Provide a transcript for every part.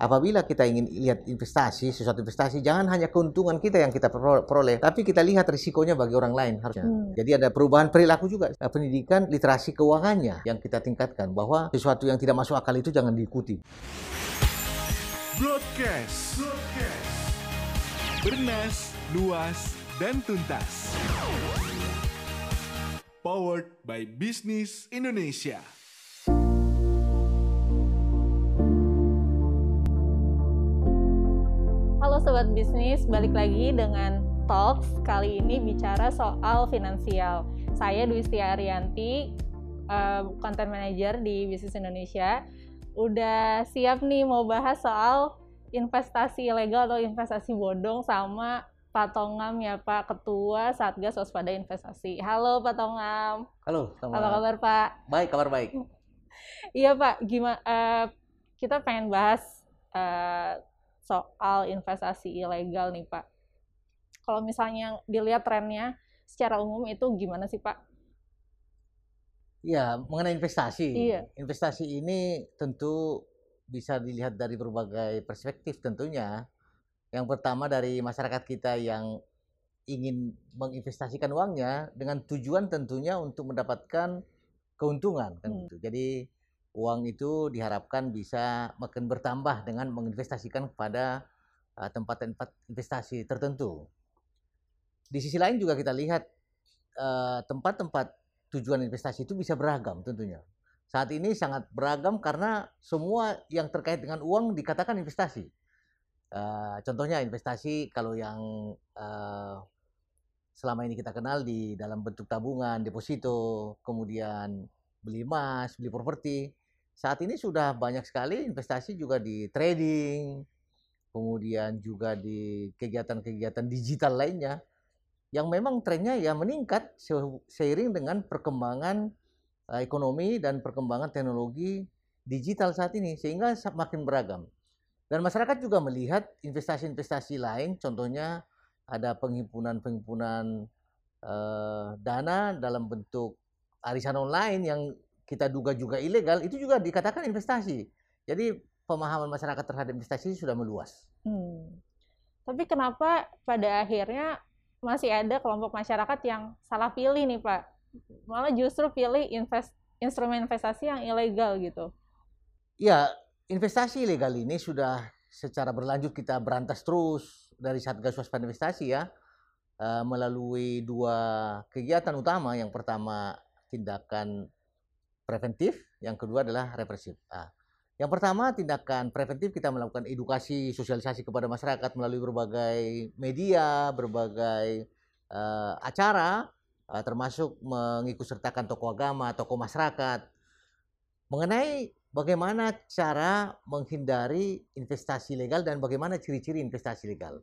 apabila kita ingin lihat investasi, sesuatu investasi, jangan hanya keuntungan kita yang kita peroleh, tapi kita lihat risikonya bagi orang lain harusnya. Hmm. Jadi ada perubahan perilaku juga. Eh, pendidikan literasi keuangannya yang kita tingkatkan bahwa sesuatu yang tidak masuk akal itu jangan diikuti. Broadcast. Broadcast. Bernas, luas, dan tuntas. Powered by Business Indonesia. Sobat bisnis, balik lagi dengan Talks. Kali ini bicara soal finansial. Saya Dwi Arianti, uh, content manager di Bisnis Indonesia. Udah siap nih mau bahas soal investasi ilegal atau investasi bodong sama Pak Tongam ya Pak Ketua Satgas Waspada Investasi. Halo Pak Tongam. Halo. Selamat. Apa kabar Pak? Baik, kabar baik. iya Pak, gimana? Uh, kita pengen bahas uh, soal investasi ilegal nih Pak. Kalau misalnya dilihat trennya secara umum itu gimana sih Pak? Ya, mengenai investasi. Iya. Investasi ini tentu bisa dilihat dari berbagai perspektif tentunya. Yang pertama dari masyarakat kita yang ingin menginvestasikan uangnya dengan tujuan tentunya untuk mendapatkan keuntungan kan hmm. gitu. Jadi uang itu diharapkan bisa makin bertambah dengan menginvestasikan kepada uh, tempat-tempat investasi tertentu. Di sisi lain juga kita lihat uh, tempat-tempat tujuan investasi itu bisa beragam tentunya. Saat ini sangat beragam karena semua yang terkait dengan uang dikatakan investasi. Uh, contohnya investasi kalau yang selama ini kita kenal di dalam bentuk tabungan, deposito, kemudian beli emas, beli properti. Saat ini sudah banyak sekali investasi juga di trading, kemudian juga di kegiatan-kegiatan digital lainnya yang memang trennya ya meningkat seiring dengan perkembangan eh, ekonomi dan perkembangan teknologi digital saat ini sehingga semakin beragam. Dan masyarakat juga melihat investasi-investasi lain, contohnya ada penghimpunan-penghimpunan eh, dana dalam bentuk arisan online yang kita duga juga ilegal itu juga dikatakan investasi. Jadi pemahaman masyarakat terhadap investasi sudah meluas. Hmm. Tapi kenapa pada akhirnya masih ada kelompok masyarakat yang salah pilih nih Pak? Malah justru pilih invest, instrumen investasi yang ilegal gitu. Ya, investasi ilegal ini sudah secara berlanjut kita berantas terus dari Satgas Waspada Investasi ya eh, melalui dua kegiatan utama. Yang pertama tindakan preventif, yang kedua adalah represif. Nah, yang pertama tindakan preventif kita melakukan edukasi sosialisasi kepada masyarakat melalui berbagai media, berbagai uh, acara, uh, termasuk mengikutsertakan tokoh agama, tokoh masyarakat mengenai bagaimana cara menghindari investasi legal dan bagaimana ciri-ciri investasi legal.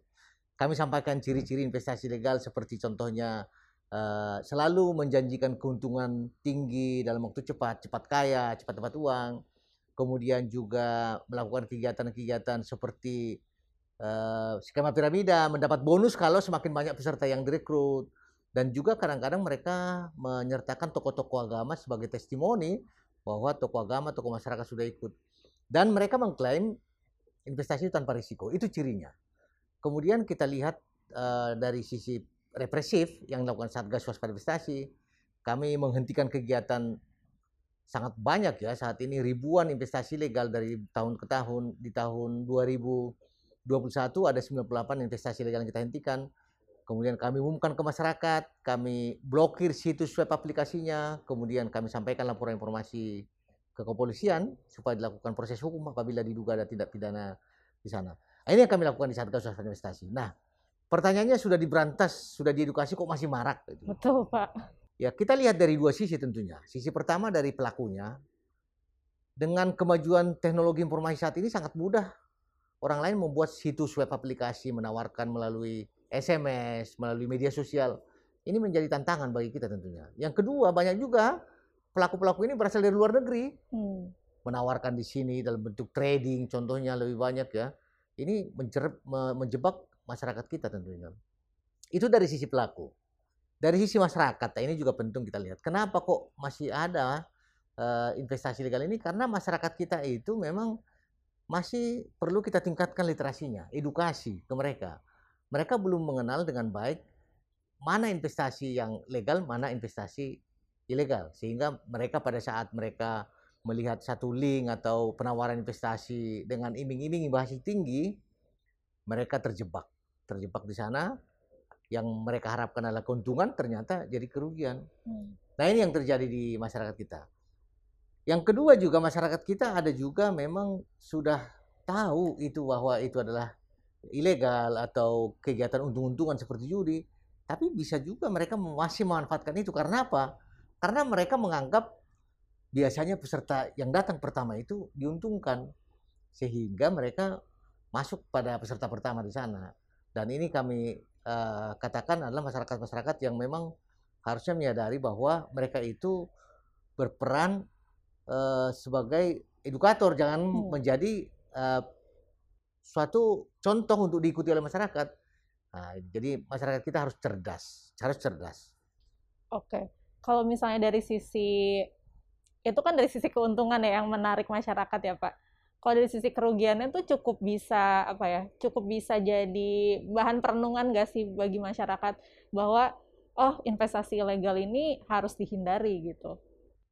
Kami sampaikan ciri-ciri investasi legal seperti contohnya uh, selalu menjanjikan keuntungan tinggi dalam waktu cepat, cepat kaya, cepat dapat uang. Kemudian juga melakukan kegiatan-kegiatan seperti uh, skema piramida, mendapat bonus kalau semakin banyak peserta yang direkrut. Dan juga kadang-kadang mereka menyertakan tokoh-tokoh agama sebagai testimoni bahwa tokoh agama, tokoh masyarakat sudah ikut. Dan mereka mengklaim investasi tanpa risiko. Itu cirinya. Kemudian kita lihat uh, dari sisi represif yang dilakukan Satgas Waspada Investasi. Kami menghentikan kegiatan sangat banyak ya saat ini ribuan investasi legal dari tahun ke tahun. Di tahun 2021 ada 98 investasi legal yang kita hentikan. Kemudian kami umumkan ke masyarakat kami blokir situs web aplikasinya kemudian kami sampaikan laporan informasi ke kepolisian supaya dilakukan proses hukum apabila diduga ada tindak pidana di sana. Ini yang kami lakukan di Satgas Investasi. Nah pertanyaannya sudah diberantas, sudah diedukasi kok masih marak. Gitu. Betul Pak. Ya kita lihat dari dua sisi tentunya. Sisi pertama dari pelakunya, dengan kemajuan teknologi informasi saat ini sangat mudah orang lain membuat situs web aplikasi menawarkan melalui SMS, melalui media sosial. Ini menjadi tantangan bagi kita tentunya. Yang kedua banyak juga pelaku-pelaku ini berasal dari luar negeri. Hmm. Menawarkan di sini dalam bentuk trading contohnya lebih banyak ya. Ini menjebak masyarakat kita tentunya. Itu dari sisi pelaku. Dari sisi masyarakat, nah ini juga penting kita lihat. Kenapa kok masih ada uh, investasi legal ini? Karena masyarakat kita itu memang masih perlu kita tingkatkan literasinya, edukasi ke mereka. Mereka belum mengenal dengan baik mana investasi yang legal, mana investasi ilegal. Sehingga mereka pada saat mereka melihat satu link atau penawaran investasi dengan iming-iming imbal hasil tinggi, mereka terjebak. Terjebak di sana, yang mereka harapkan adalah keuntungan, ternyata jadi kerugian. Hmm. Nah ini yang terjadi di masyarakat kita. Yang kedua juga masyarakat kita ada juga memang sudah tahu itu bahwa itu adalah ilegal atau kegiatan untung-untungan seperti judi, tapi bisa juga mereka masih memanfaatkan itu karena apa? Karena mereka menganggap biasanya peserta yang datang pertama itu diuntungkan sehingga mereka masuk pada peserta pertama di sana. Dan ini kami uh, katakan adalah masyarakat-masyarakat yang memang harusnya menyadari bahwa mereka itu berperan uh, sebagai edukator jangan hmm. menjadi uh, suatu contoh untuk diikuti oleh masyarakat. Nah, jadi masyarakat kita harus cerdas, harus cerdas. Oke, kalau misalnya dari sisi itu kan dari sisi keuntungan ya yang menarik masyarakat ya Pak. Kalau dari sisi kerugiannya tuh cukup bisa apa ya, cukup bisa jadi bahan perenungan gak sih bagi masyarakat bahwa oh investasi ilegal ini harus dihindari gitu.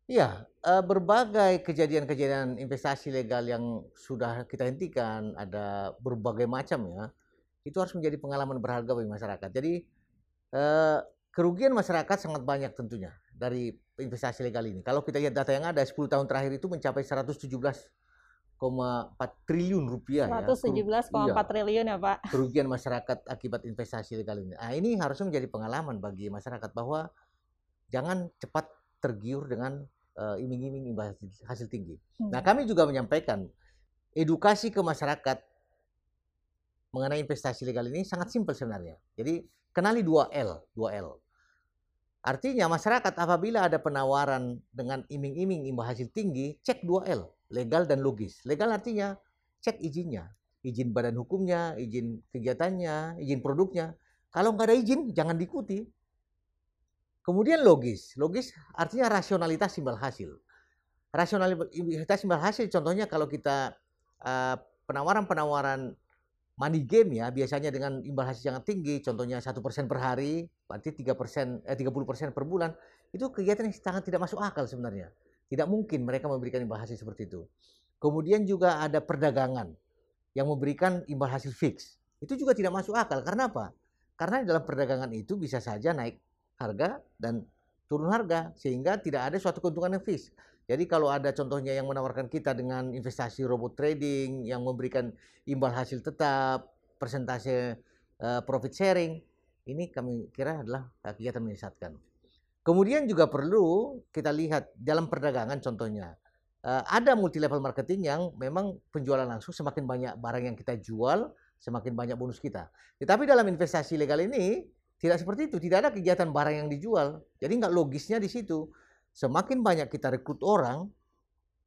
Iya, uh, berbagai kejadian-kejadian investasi legal yang sudah kita hentikan, ada berbagai macam ya, itu harus menjadi pengalaman berharga bagi masyarakat. Jadi uh, kerugian masyarakat sangat banyak tentunya dari investasi legal ini. Kalau kita lihat data yang ada 10 tahun terakhir itu mencapai 117,4 triliun rupiah 117,4 ya. iya, triliun ya Pak. Kerugian masyarakat akibat investasi legal ini. Nah ini harusnya menjadi pengalaman bagi masyarakat bahwa jangan cepat tergiur dengan uh, iming-iming imbal hasil, hasil tinggi. Hmm. Nah, kami juga menyampaikan edukasi ke masyarakat mengenai investasi legal ini sangat simpel sebenarnya. Jadi kenali 2L, 2L. Artinya masyarakat apabila ada penawaran dengan iming-iming imbal hasil tinggi, cek 2L, legal dan logis. Legal artinya cek izinnya, izin badan hukumnya, izin kegiatannya, izin produknya. Kalau nggak ada izin, jangan diikuti. Kemudian logis. Logis artinya rasionalitas imbal hasil. Rasionalitas imbal hasil contohnya kalau kita uh, penawaran-penawaran money game ya biasanya dengan imbal hasil yang tinggi contohnya satu persen per hari berarti tiga persen eh tiga puluh persen per bulan itu kegiatan yang sangat tidak masuk akal sebenarnya tidak mungkin mereka memberikan imbal hasil seperti itu kemudian juga ada perdagangan yang memberikan imbal hasil fix itu juga tidak masuk akal karena apa karena dalam perdagangan itu bisa saja naik harga dan turun harga sehingga tidak ada suatu keuntungan yang fix. Jadi kalau ada contohnya yang menawarkan kita dengan investasi robot trading yang memberikan imbal hasil tetap, persentase uh, profit sharing, ini kami kira adalah kegiatan menyesatkan. Kemudian juga perlu kita lihat dalam perdagangan contohnya. Uh, ada multi level marketing yang memang penjualan langsung semakin banyak barang yang kita jual, semakin banyak bonus kita. Tetapi dalam investasi legal ini tidak seperti itu, tidak ada kegiatan barang yang dijual. Jadi nggak logisnya di situ. Semakin banyak kita rekrut orang,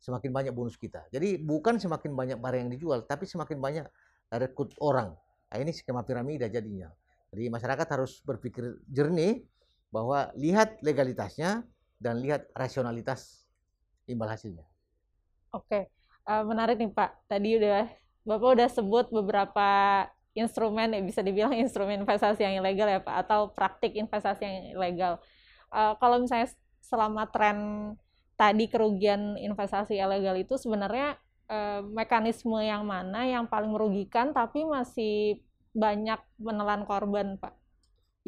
semakin banyak bonus kita. Jadi bukan semakin banyak barang yang dijual, tapi semakin banyak rekrut orang. Nah, ini skema piramida jadinya. Jadi masyarakat harus berpikir jernih bahwa lihat legalitasnya dan lihat rasionalitas imbal hasilnya. Oke, uh, menarik nih Pak. Tadi udah Bapak udah sebut beberapa instrumen ya bisa dibilang instrumen investasi yang ilegal ya Pak atau praktik investasi yang ilegal. Uh, kalau misalnya selama tren tadi kerugian investasi ilegal itu sebenarnya uh, mekanisme yang mana yang paling merugikan tapi masih banyak menelan korban Pak?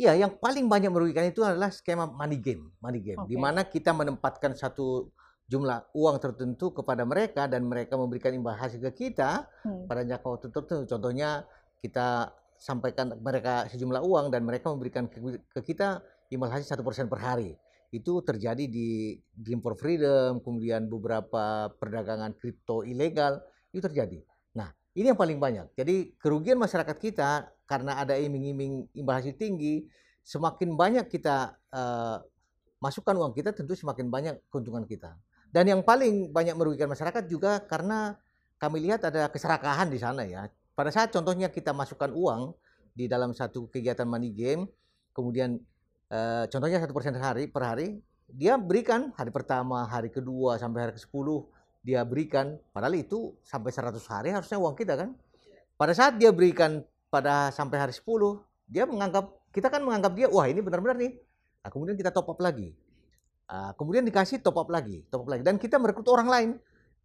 Iya, yang paling banyak merugikan itu adalah skema money game, money game, okay. di mana kita menempatkan satu jumlah uang tertentu kepada mereka dan mereka memberikan imbal hasil ke kita hmm. pada jangka waktu tertentu. Contohnya kita sampaikan mereka sejumlah uang dan mereka memberikan ke, ke kita imbal hasil satu persen per hari. Itu terjadi di Game for Freedom, kemudian beberapa perdagangan kripto ilegal itu terjadi. Ini yang paling banyak. Jadi kerugian masyarakat kita karena ada iming-iming imbal hasil tinggi, semakin banyak kita uh, masukkan uang kita, tentu semakin banyak keuntungan kita. Dan yang paling banyak merugikan masyarakat juga karena kami lihat ada keserakahan di sana ya. Pada saat contohnya kita masukkan uang di dalam satu kegiatan money game, kemudian uh, contohnya satu persen per hari per hari, dia berikan hari pertama, hari kedua sampai hari ke-10 dia berikan, padahal itu sampai 100 hari harusnya uang kita kan. Pada saat dia berikan pada sampai hari 10, dia menganggap kita kan menganggap dia wah ini benar-benar nih. Nah, kemudian kita top up lagi. Uh, kemudian dikasih top up lagi, top up lagi dan kita merekrut orang lain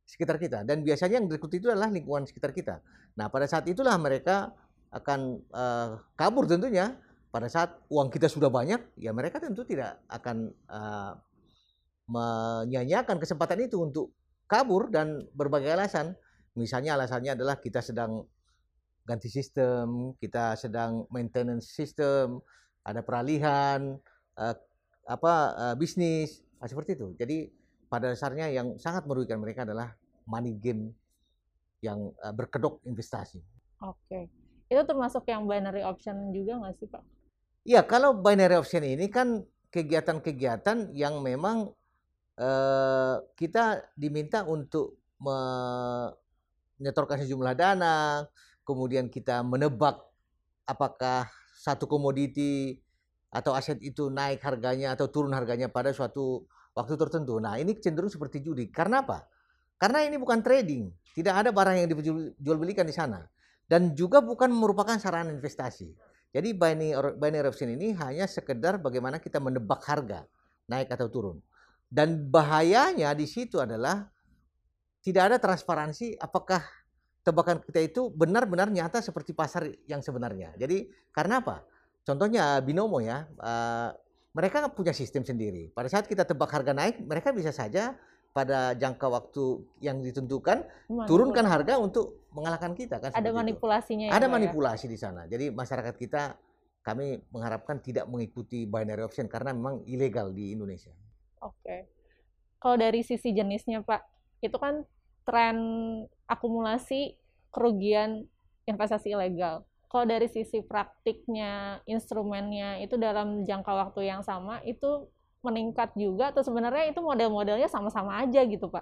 sekitar kita dan biasanya yang direkrut itu adalah lingkungan sekitar kita. Nah, pada saat itulah mereka akan uh, kabur tentunya. Pada saat uang kita sudah banyak, ya mereka tentu tidak akan uh, menyanyiakan kesempatan itu untuk kabur dan berbagai alasan. Misalnya alasannya adalah kita sedang ganti sistem, kita sedang maintenance sistem, ada peralihan, uh, apa uh, bisnis, nah, seperti itu. Jadi pada dasarnya yang sangat merugikan mereka adalah money game yang uh, berkedok investasi. Oke, itu termasuk yang binary option juga nggak sih Pak? Iya, kalau binary option ini kan kegiatan-kegiatan yang memang kita diminta untuk menyetorkan sejumlah dana, kemudian kita menebak apakah satu komoditi atau aset itu naik harganya atau turun harganya pada suatu waktu tertentu. Nah, ini cenderung seperti judi. Karena apa? Karena ini bukan trading, tidak ada barang yang dijual belikan di sana dan juga bukan merupakan sarana investasi. Jadi binary, binary option ini hanya sekedar bagaimana kita menebak harga naik atau turun. Dan bahayanya di situ adalah tidak ada transparansi apakah tebakan kita itu benar-benar nyata seperti pasar yang sebenarnya. Jadi karena apa? Contohnya binomo ya, uh, mereka punya sistem sendiri. Pada saat kita tebak harga naik, mereka bisa saja pada jangka waktu yang ditentukan turunkan harga untuk mengalahkan kita kan. Ada manipulasinya. Ya, Ada ya? manipulasi ya? di sana. Jadi masyarakat kita kami mengharapkan tidak mengikuti binary option karena memang ilegal di Indonesia. Oke. Kalau dari sisi jenisnya Pak, itu kan tren akumulasi kerugian investasi ilegal. Kalau dari sisi praktiknya, instrumennya itu dalam jangka waktu yang sama itu meningkat juga atau sebenarnya itu model-modelnya sama-sama aja gitu Pak?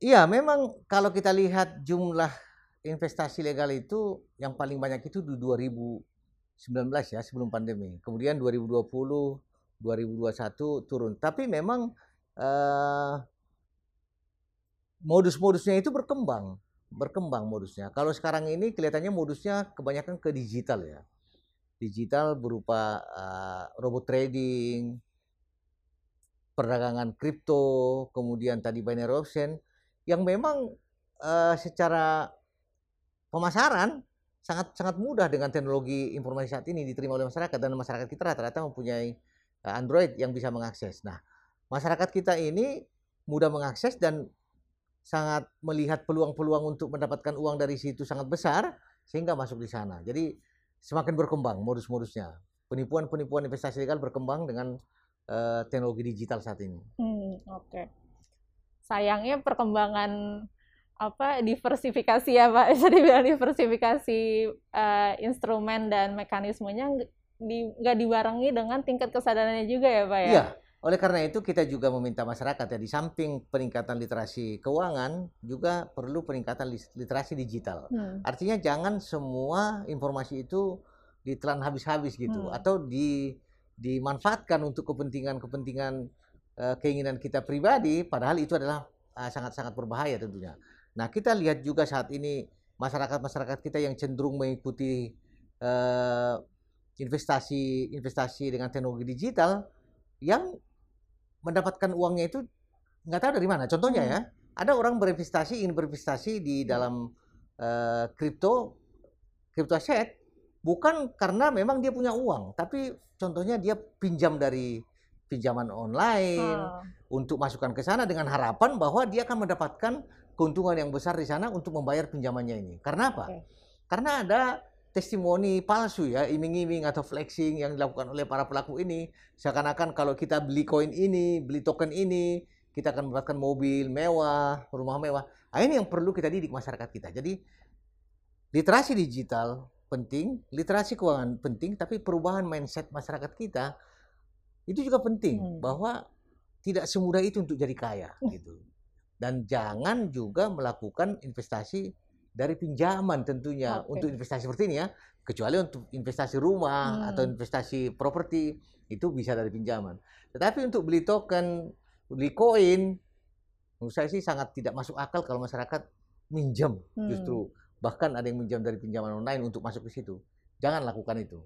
Iya, memang kalau kita lihat jumlah investasi legal itu yang paling banyak itu di 2019 ya sebelum pandemi. Kemudian 2020, 2021 turun. Tapi memang eh, modus-modusnya itu berkembang, berkembang modusnya. Kalau sekarang ini kelihatannya modusnya kebanyakan ke digital ya. Digital berupa uh, robot trading, perdagangan kripto, kemudian tadi binary option yang memang uh, secara pemasaran sangat sangat mudah dengan teknologi informasi saat ini diterima oleh masyarakat dan masyarakat kita rata-rata mempunyai Android yang bisa mengakses. Nah, masyarakat kita ini mudah mengakses dan sangat melihat peluang-peluang untuk mendapatkan uang dari situ sangat besar sehingga masuk di sana. Jadi semakin berkembang modus-modusnya. Penipuan-penipuan investasi legal berkembang dengan uh, teknologi digital saat ini. Hmm, Oke. Okay. Sayangnya perkembangan apa diversifikasi ya Pak, bisa dibilang diversifikasi uh, instrumen dan mekanismenya nggak di, dibarengi dengan tingkat kesadarannya juga ya Pak ya? Iya. Oleh karena itu kita juga meminta masyarakat ya di samping peningkatan literasi keuangan juga perlu peningkatan literasi digital. Hmm. Artinya jangan semua informasi itu ditelan habis-habis gitu hmm. atau di dimanfaatkan untuk kepentingan-kepentingan uh, keinginan kita pribadi, padahal itu adalah eh, sangat-sangat uh, berbahaya tentunya. Nah, kita lihat juga saat ini masyarakat-masyarakat kita yang cenderung mengikuti uh, investasi investasi dengan teknologi digital yang mendapatkan uangnya itu nggak tahu dari mana. Contohnya ya, hmm. ada orang berinvestasi ingin berinvestasi di dalam kripto uh, kripto aset bukan karena memang dia punya uang, tapi contohnya dia pinjam dari pinjaman online hmm. untuk masukkan ke sana dengan harapan bahwa dia akan mendapatkan keuntungan yang besar di sana untuk membayar pinjamannya ini. Karena apa? Okay. Karena ada testimoni palsu ya, iming-iming atau flexing yang dilakukan oleh para pelaku ini. Seakan-akan kalau kita beli koin ini, beli token ini, kita akan mendapatkan mobil mewah, rumah mewah. Nah, ini yang perlu kita didik masyarakat kita. Jadi literasi digital penting, literasi keuangan penting, tapi perubahan mindset masyarakat kita itu juga penting hmm. bahwa tidak semudah itu untuk jadi kaya hmm. gitu. Dan jangan juga melakukan investasi dari pinjaman tentunya okay. untuk investasi seperti ini ya, kecuali untuk investasi rumah hmm. atau investasi properti itu bisa dari pinjaman. Tetapi untuk beli token, beli koin menurut saya sih sangat tidak masuk akal kalau masyarakat minjam Hmm. justru bahkan ada yang minjam dari pinjaman online untuk masuk ke situ. Jangan lakukan itu.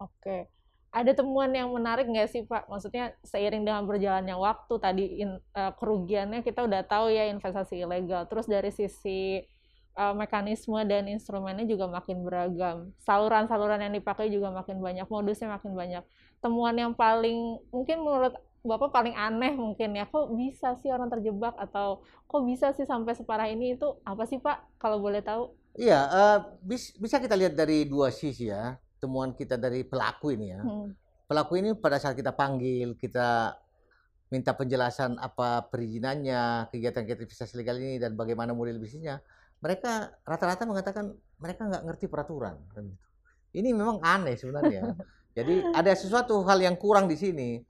Oke. Ada temuan yang menarik nggak sih Pak? Maksudnya seiring dengan berjalannya waktu tadi in- eh, kerugiannya kita udah tahu ya investasi ilegal. Terus dari sisi eh, mekanisme dan instrumennya juga makin beragam. Saluran-saluran yang dipakai juga makin banyak, modusnya makin banyak. Temuan yang paling mungkin menurut Bapak paling aneh mungkin ya, kok bisa sih orang terjebak atau kok bisa sih sampai separah ini itu apa sih Pak? Kalau boleh tahu? Iya, eh, bis- bisa kita lihat dari dua sisi ya. Temuan kita dari pelaku ini ya. Hmm. Pelaku ini pada saat kita panggil, kita minta penjelasan apa perizinannya, kegiatan-kegiatan investasi legal ini dan bagaimana model bisnisnya, mereka rata-rata mengatakan mereka nggak ngerti peraturan. kan gitu. Ini memang aneh sebenarnya. Jadi ada sesuatu hal yang kurang di sini.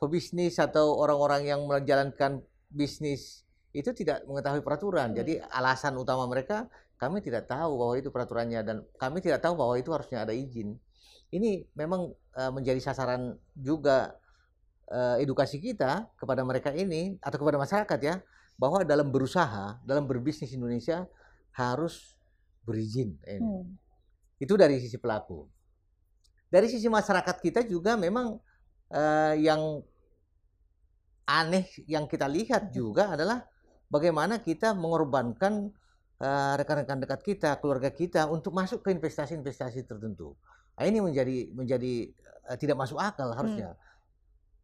Pebisnis atau orang-orang yang menjalankan bisnis itu tidak mengetahui peraturan. Hmm. Jadi alasan utama mereka kami tidak tahu bahwa itu peraturannya dan kami tidak tahu bahwa itu harusnya ada izin. Ini memang eh, menjadi sasaran juga eh, edukasi kita kepada mereka ini atau kepada masyarakat ya bahwa dalam berusaha, dalam berbisnis Indonesia harus berizin. Ini. Hmm. Itu dari sisi pelaku. Dari sisi masyarakat kita juga memang eh, yang aneh yang kita lihat juga adalah bagaimana kita mengorbankan rekan-rekan dekat kita, keluarga kita untuk masuk ke investasi-investasi tertentu. Nah, ini menjadi menjadi eh, tidak masuk akal harusnya.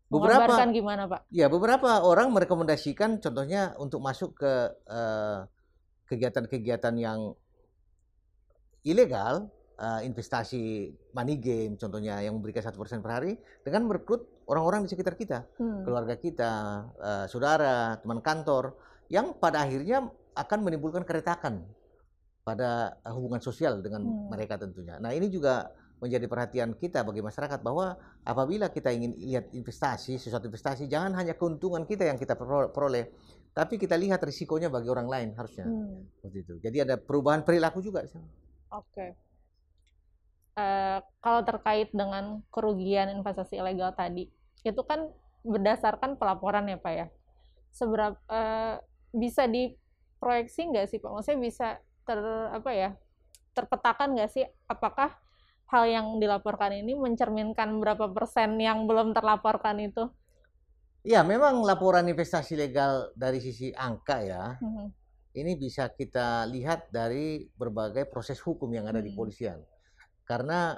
Beberapa Mengorbankan gimana Pak? Ya, beberapa orang merekomendasikan contohnya untuk masuk ke eh, kegiatan-kegiatan yang ilegal, eh, investasi money game contohnya yang memberikan satu persen per hari dengan merekrut orang-orang di sekitar kita, Hmm. keluarga kita, eh, saudara, teman kantor, yang pada akhirnya akan menimbulkan keretakan pada hubungan sosial dengan Hmm. mereka tentunya. Nah ini juga menjadi perhatian kita bagi masyarakat bahwa apabila kita ingin lihat investasi, sesuatu investasi, jangan hanya keuntungan kita yang kita perol- peroleh, tapi kita lihat risikonya bagi orang lain harusnya. Hmm. Seperti itu. Jadi ada perubahan perilaku juga. di sana. Oke. Eh, kalau terkait dengan kerugian investasi ilegal tadi, itu kan berdasarkan pelaporan ya Pak ya. Seberapa eh, bisa diproyeksi nggak sih Pak? Maksudnya bisa ter apa ya terpetakan nggak sih apakah hal yang dilaporkan ini mencerminkan berapa persen yang belum terlaporkan itu? Ya, memang laporan investasi legal dari sisi angka ya, Hmm. ini bisa kita lihat dari berbagai proses hukum yang ada di Hmm. polisian. Karena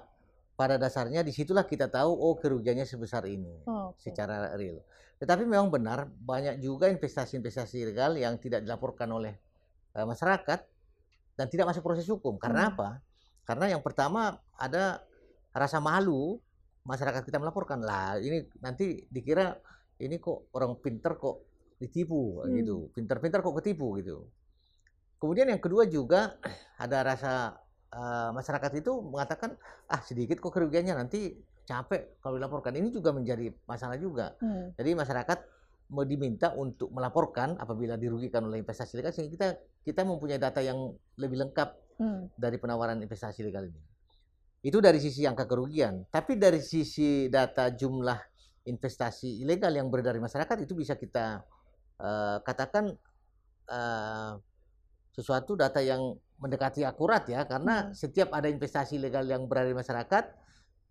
pada dasarnya di situlah kita tahu, oh kerugiannya sebesar ini. Oh, oke. secara real. Tetapi memang benar banyak juga investasi-investasi ilegal yang tidak dilaporkan oleh eh, masyarakat dan tidak masuk proses hukum. Karena Hmm. apa? Karena yang pertama ada rasa malu masyarakat kita melaporkan lah ini nanti dikira ini kok orang pinter kok ditipu Hmm. gitu, pinter-pinter kok ketipu gitu. Kemudian yang kedua juga ada rasa eh, masyarakat itu mengatakan ah sedikit kok kerugiannya nanti capek kalau dilaporkan. Ini juga menjadi masalah juga. Hmm. Jadi masyarakat mau diminta untuk melaporkan apabila dirugikan oleh investasi legal sehingga kita kita mempunyai data yang lebih lengkap Hmm. dari penawaran investasi legal ini. Itu dari sisi angka kerugian. Tapi dari sisi data jumlah investasi ilegal yang beredar di masyarakat itu bisa kita eh, katakan eh, sesuatu data yang mendekati akurat ya karena Hmm. setiap ada investasi ilegal yang berada di masyarakat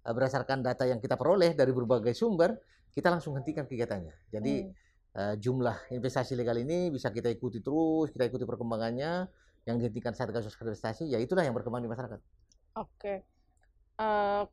eh, berdasarkan data yang kita peroleh dari berbagai sumber kita langsung hentikan kegiatannya. Jadi Hmm. eh, jumlah investasi legal ini bisa kita ikuti terus, kita ikuti perkembangannya yang dihentikan Satgas investasi, ya itulah yang berkembang di masyarakat. Oke. Eh,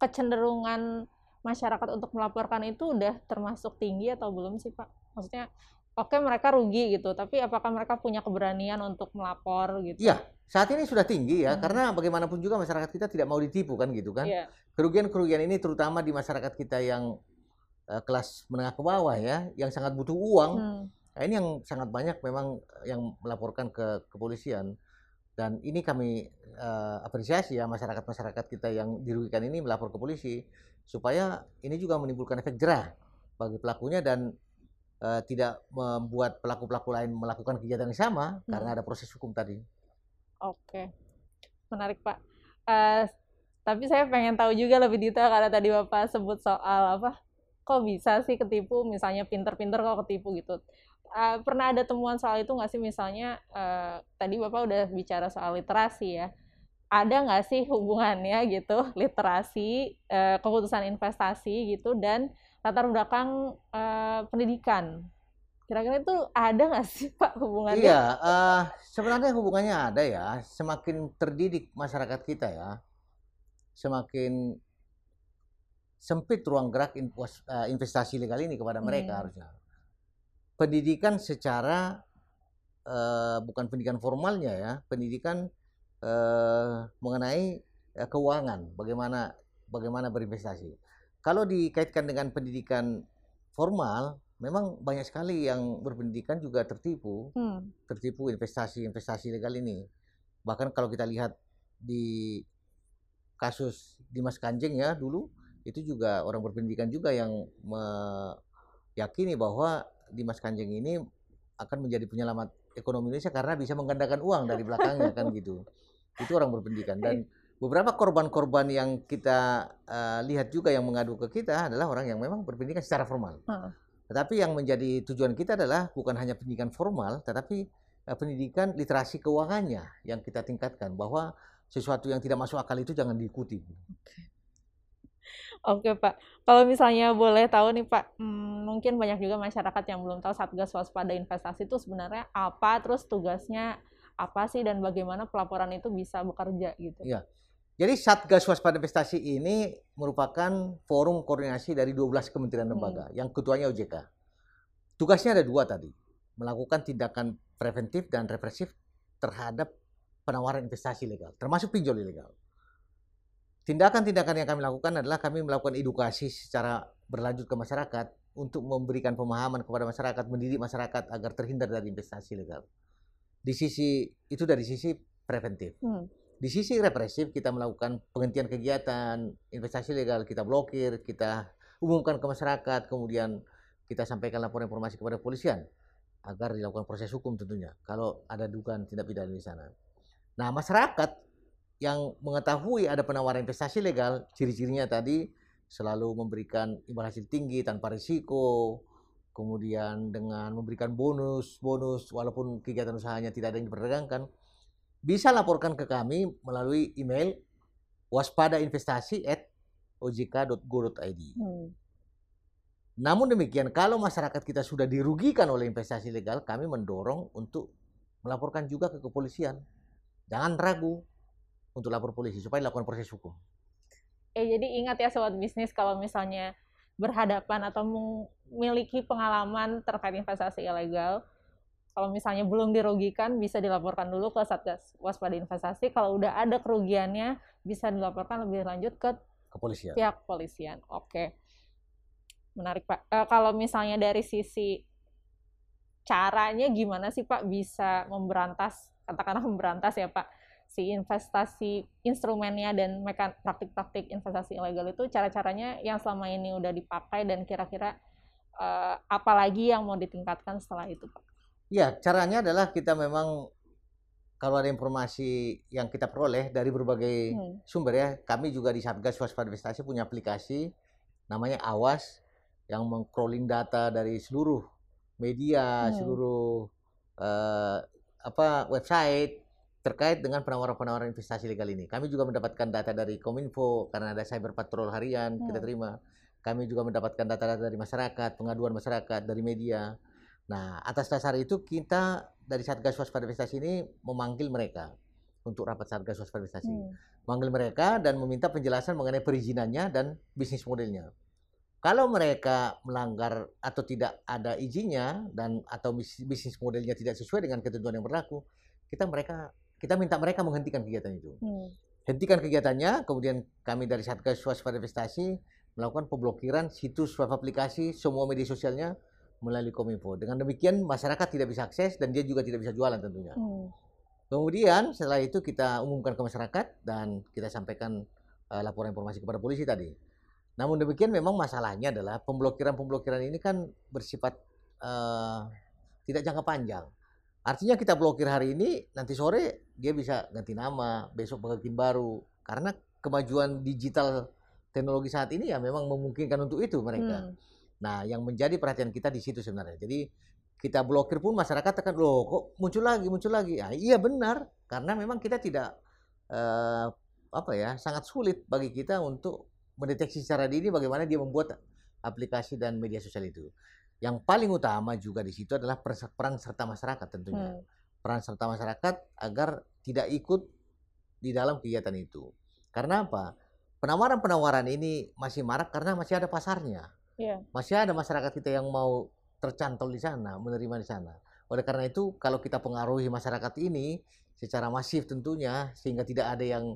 kecenderungan masyarakat untuk melaporkan itu udah termasuk tinggi atau belum sih Pak? Maksudnya, oke mereka rugi gitu, tapi apakah mereka punya keberanian untuk melapor gitu? Iya, saat ini sudah tinggi ya, Hmm. karena bagaimanapun juga masyarakat kita tidak mau ditipu kan gitu kan. Iya. Kerugian-kerugian ini terutama di masyarakat kita yang eh, kelas menengah ke bawah ya, yang sangat butuh uang. Hmm. Nah, ini yang sangat banyak memang yang melaporkan ke kepolisian. Dan ini kami eh, apresiasi ya masyarakat-masyarakat kita yang dirugikan ini melapor ke polisi supaya ini juga menimbulkan efek jerah bagi pelakunya dan eh, tidak membuat pelaku-pelaku lain melakukan kegiatan yang sama karena ada proses hukum tadi. Oke. Menarik Pak. Eh, tapi saya pengen tahu juga lebih detail karena tadi Bapak sebut soal apa? Kok bisa sih ketipu? Misalnya pinter-pinter kok ketipu gitu. uh, pernah ada temuan soal itu nggak sih misalnya uh, tadi bapak udah bicara soal literasi ya ada nggak sih hubungannya gitu literasi uh, keputusan investasi gitu dan latar belakang uh, pendidikan kira-kira itu ada nggak sih pak hubungannya? Iya, uh, sebenarnya hubungannya ada ya. Semakin terdidik masyarakat kita ya, semakin sempit ruang gerak investasi legal ini kepada mereka hmm. harusnya pendidikan secara uh, bukan pendidikan formalnya ya, pendidikan uh, mengenai uh, keuangan, bagaimana bagaimana berinvestasi. Kalau dikaitkan dengan pendidikan formal, memang banyak sekali yang berpendidikan juga tertipu, hmm. tertipu investasi-investasi legal ini. Bahkan kalau kita lihat di kasus Dimas Kanjeng ya dulu, itu juga orang berpendidikan juga yang meyakini bahwa Dimas Kanjeng ini akan menjadi penyelamat ekonomi Indonesia karena bisa menggandakan uang dari belakangnya kan gitu. Itu orang berpendidikan dan beberapa korban-korban yang kita uh, lihat juga yang mengadu ke kita adalah orang yang memang berpendidikan secara formal. Hmm. Tetapi yang menjadi tujuan kita adalah bukan hanya pendidikan formal, tetapi uh, pendidikan literasi keuangannya yang kita tingkatkan bahwa sesuatu yang tidak masuk akal itu jangan diikuti. Okay. Oke Pak, kalau misalnya boleh tahu nih Pak, hmm, mungkin banyak juga masyarakat yang belum tahu Satgas Waspada Investasi itu sebenarnya apa, terus tugasnya apa sih dan bagaimana pelaporan itu bisa bekerja gitu. Iya. Jadi Satgas Waspada Investasi ini merupakan forum koordinasi dari 12 kementerian lembaga hmm. yang ketuanya OJK. Tugasnya ada dua tadi, melakukan tindakan preventif dan represif terhadap penawaran investasi legal, termasuk pinjol ilegal. Tindakan-tindakan yang kami lakukan adalah kami melakukan edukasi secara berlanjut ke masyarakat untuk memberikan pemahaman kepada masyarakat, mendidik masyarakat agar terhindar dari investasi legal. Di sisi itu dari sisi preventif. Hmm. Di sisi represif kita melakukan penghentian kegiatan investasi legal, kita blokir, kita umumkan ke masyarakat, kemudian kita sampaikan laporan informasi kepada polisian agar dilakukan proses hukum tentunya kalau ada dugaan tindak pidana di sana. Nah, masyarakat yang mengetahui ada penawaran investasi legal, ciri-cirinya tadi selalu memberikan imbal hasil tinggi tanpa risiko, kemudian dengan memberikan bonus, bonus walaupun kegiatan usahanya tidak ada yang diperdagangkan, bisa laporkan ke kami melalui email waspada investasi at ojk.go.id. Hmm. Namun demikian, kalau masyarakat kita sudah dirugikan oleh investasi legal, kami mendorong untuk melaporkan juga ke kepolisian. Jangan ragu, untuk lapor polisi supaya dilakukan proses hukum. Eh jadi ingat ya sobat bisnis kalau misalnya berhadapan atau memiliki pengalaman terkait investasi ilegal, kalau misalnya belum dirugikan bisa dilaporkan dulu ke Satgas Waspada Investasi. Kalau udah ada kerugiannya bisa dilaporkan lebih lanjut ke kepolisian. Pihak kepolisian. Oke. Menarik Pak. E, kalau misalnya dari sisi caranya gimana sih Pak bisa memberantas katakanlah memberantas ya Pak si investasi instrumennya dan mekan praktik-praktik investasi ilegal itu cara-caranya yang selama ini udah dipakai dan kira-kira uh, apalagi yang mau ditingkatkan setelah itu Pak? Ya, caranya adalah kita memang kalau ada informasi yang kita peroleh dari berbagai hmm. sumber ya, kami juga di Satgas Waspada Investasi punya aplikasi namanya Awas yang mengcrawling data dari seluruh media, hmm. seluruh uh, apa website terkait dengan penawaran-penawaran investasi legal ini. Kami juga mendapatkan data dari Kominfo karena ada cyber patrol harian hmm. kita terima. Kami juga mendapatkan data-data dari masyarakat, pengaduan masyarakat dari media. Nah, atas dasar itu kita dari Satgas Waspada Investasi ini memanggil mereka untuk rapat Satgas Waspada Investasi. Hmm. Manggil mereka dan meminta penjelasan mengenai perizinannya dan bisnis modelnya. Kalau mereka melanggar atau tidak ada izinnya dan atau bisnis modelnya tidak sesuai dengan ketentuan yang berlaku, kita mereka kita minta mereka menghentikan kegiatan itu. Hmm. Hentikan kegiatannya, kemudian kami dari Satgas Swaspada Investasi melakukan pemblokiran situs web aplikasi semua media sosialnya melalui Kominfo. Dengan demikian masyarakat tidak bisa akses dan dia juga tidak bisa jualan tentunya. Hmm. Kemudian setelah itu kita umumkan ke masyarakat dan kita sampaikan uh, laporan informasi kepada polisi tadi. Namun demikian memang masalahnya adalah pemblokiran-pemblokiran ini kan bersifat uh, tidak jangka panjang. Artinya kita blokir hari ini, nanti sore dia bisa ganti nama, besok bikin baru. Karena kemajuan digital teknologi saat ini ya memang memungkinkan untuk itu mereka. Hmm. Nah, yang menjadi perhatian kita di situ sebenarnya. Jadi kita blokir pun masyarakat akan loh kok muncul lagi muncul lagi. Nah, iya benar karena memang kita tidak eh, apa ya sangat sulit bagi kita untuk mendeteksi secara dini bagaimana dia membuat aplikasi dan media sosial itu. Yang paling utama juga di situ adalah peran serta masyarakat tentunya. Hmm. Peran serta masyarakat agar tidak ikut di dalam kegiatan itu. Karena apa? Penawaran-penawaran ini masih marak karena masih ada pasarnya. Iya. Masih ada masyarakat kita yang mau tercantol di sana, menerima di sana. Oleh karena itu, kalau kita pengaruhi masyarakat ini secara masif tentunya, sehingga tidak ada yang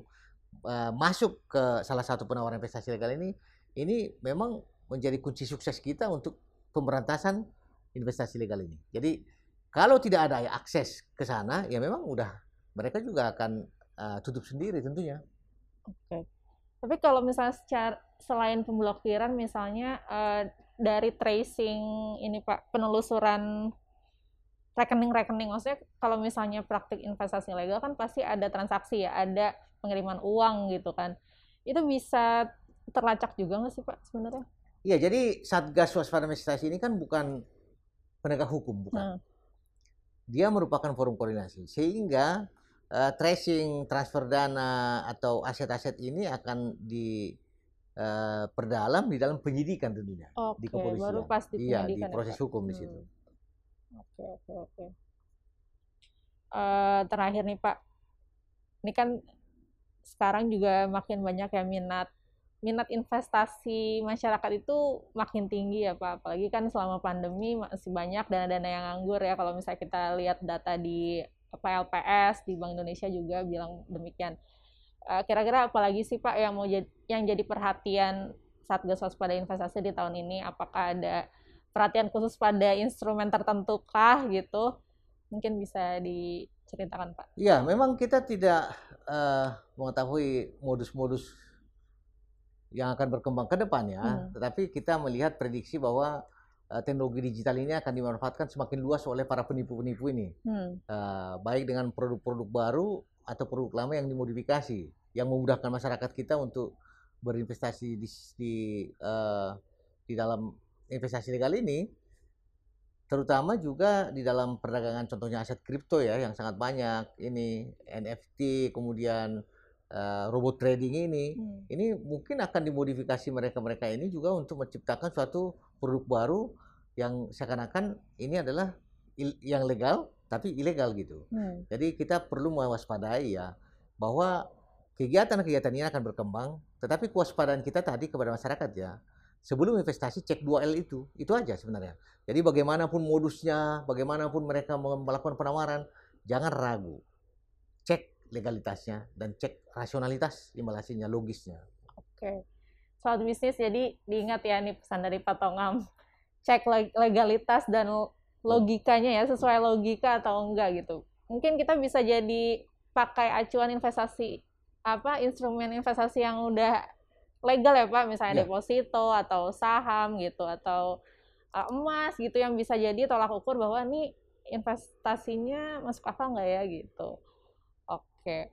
uh, masuk ke salah satu penawaran investasi legal ini, ini memang menjadi kunci sukses kita untuk pemberantasan investasi legal ini. Jadi, kalau tidak ada akses ke sana, ya memang udah mereka juga akan uh, tutup sendiri tentunya. Oke. Tapi kalau misalnya secara selain pemblokiran misalnya uh, dari tracing ini Pak penelusuran rekening-rekening maksudnya kalau misalnya praktik investasi legal kan pasti ada transaksi ya, ada pengiriman uang gitu kan. Itu bisa terlacak juga nggak sih Pak sebenarnya? Iya, jadi Satgas Waspada Investasi ini kan bukan penegak hukum, bukan. Hmm. Dia merupakan forum koordinasi sehingga uh, tracing transfer dana atau aset-aset ini akan di uh, perdalam di dalam penyidikan tentunya okay, di kepolisian. baru pas di iya, di ya, proses ya, hukum hmm. di situ. Oke, oke, oke. Uh, terakhir nih Pak, ini kan sekarang juga makin banyak ya minat minat investasi masyarakat itu makin tinggi ya Pak. Apalagi kan selama pandemi masih banyak dana-dana yang nganggur ya kalau misalnya kita lihat data di PLPS di Bank Indonesia juga bilang demikian. Eh, kira-kira apalagi sih Pak yang mau jadi, yang jadi perhatian Satgas Waspada Investasi di tahun ini? Apakah ada perhatian khusus pada instrumen tertentu kah gitu? Mungkin bisa diceritakan Pak. Iya, memang kita tidak uh, mengetahui modus-modus yang akan berkembang ke depan ya, hmm. tetapi kita melihat prediksi bahwa uh, teknologi digital ini akan dimanfaatkan semakin luas oleh para penipu-penipu ini, hmm. uh, baik dengan produk-produk baru atau produk lama yang dimodifikasi, yang memudahkan masyarakat kita untuk berinvestasi di di, uh, di dalam investasi legal ini, terutama juga di dalam perdagangan contohnya aset kripto ya yang sangat banyak ini NFT kemudian uh, robot trading ini hmm. ini mungkin akan dimodifikasi mereka-mereka ini juga untuk menciptakan suatu produk baru yang seakan-akan ini adalah yang legal tapi ilegal gitu. Hmm. Jadi kita perlu mewaspadai ya bahwa kegiatan-kegiatan ini akan berkembang, tetapi kewaspadaan kita tadi kepada masyarakat ya. Sebelum investasi cek 2L itu, itu aja sebenarnya. Jadi bagaimanapun modusnya, bagaimanapun mereka melakukan penawaran, jangan ragu. Cek legalitasnya dan cek rasionalitas imbalasinya, logisnya. Oke. Soal bisnis jadi diingat ya nih pesan dari Pak Tongam cek legalitas dan logikanya ya sesuai logika atau enggak gitu. Mungkin kita bisa jadi pakai acuan investasi apa instrumen investasi yang udah legal ya Pak, misalnya yeah. deposito atau saham gitu atau uh, emas gitu yang bisa jadi tolak ukur bahwa nih investasinya masuk akal nggak ya gitu. Oke.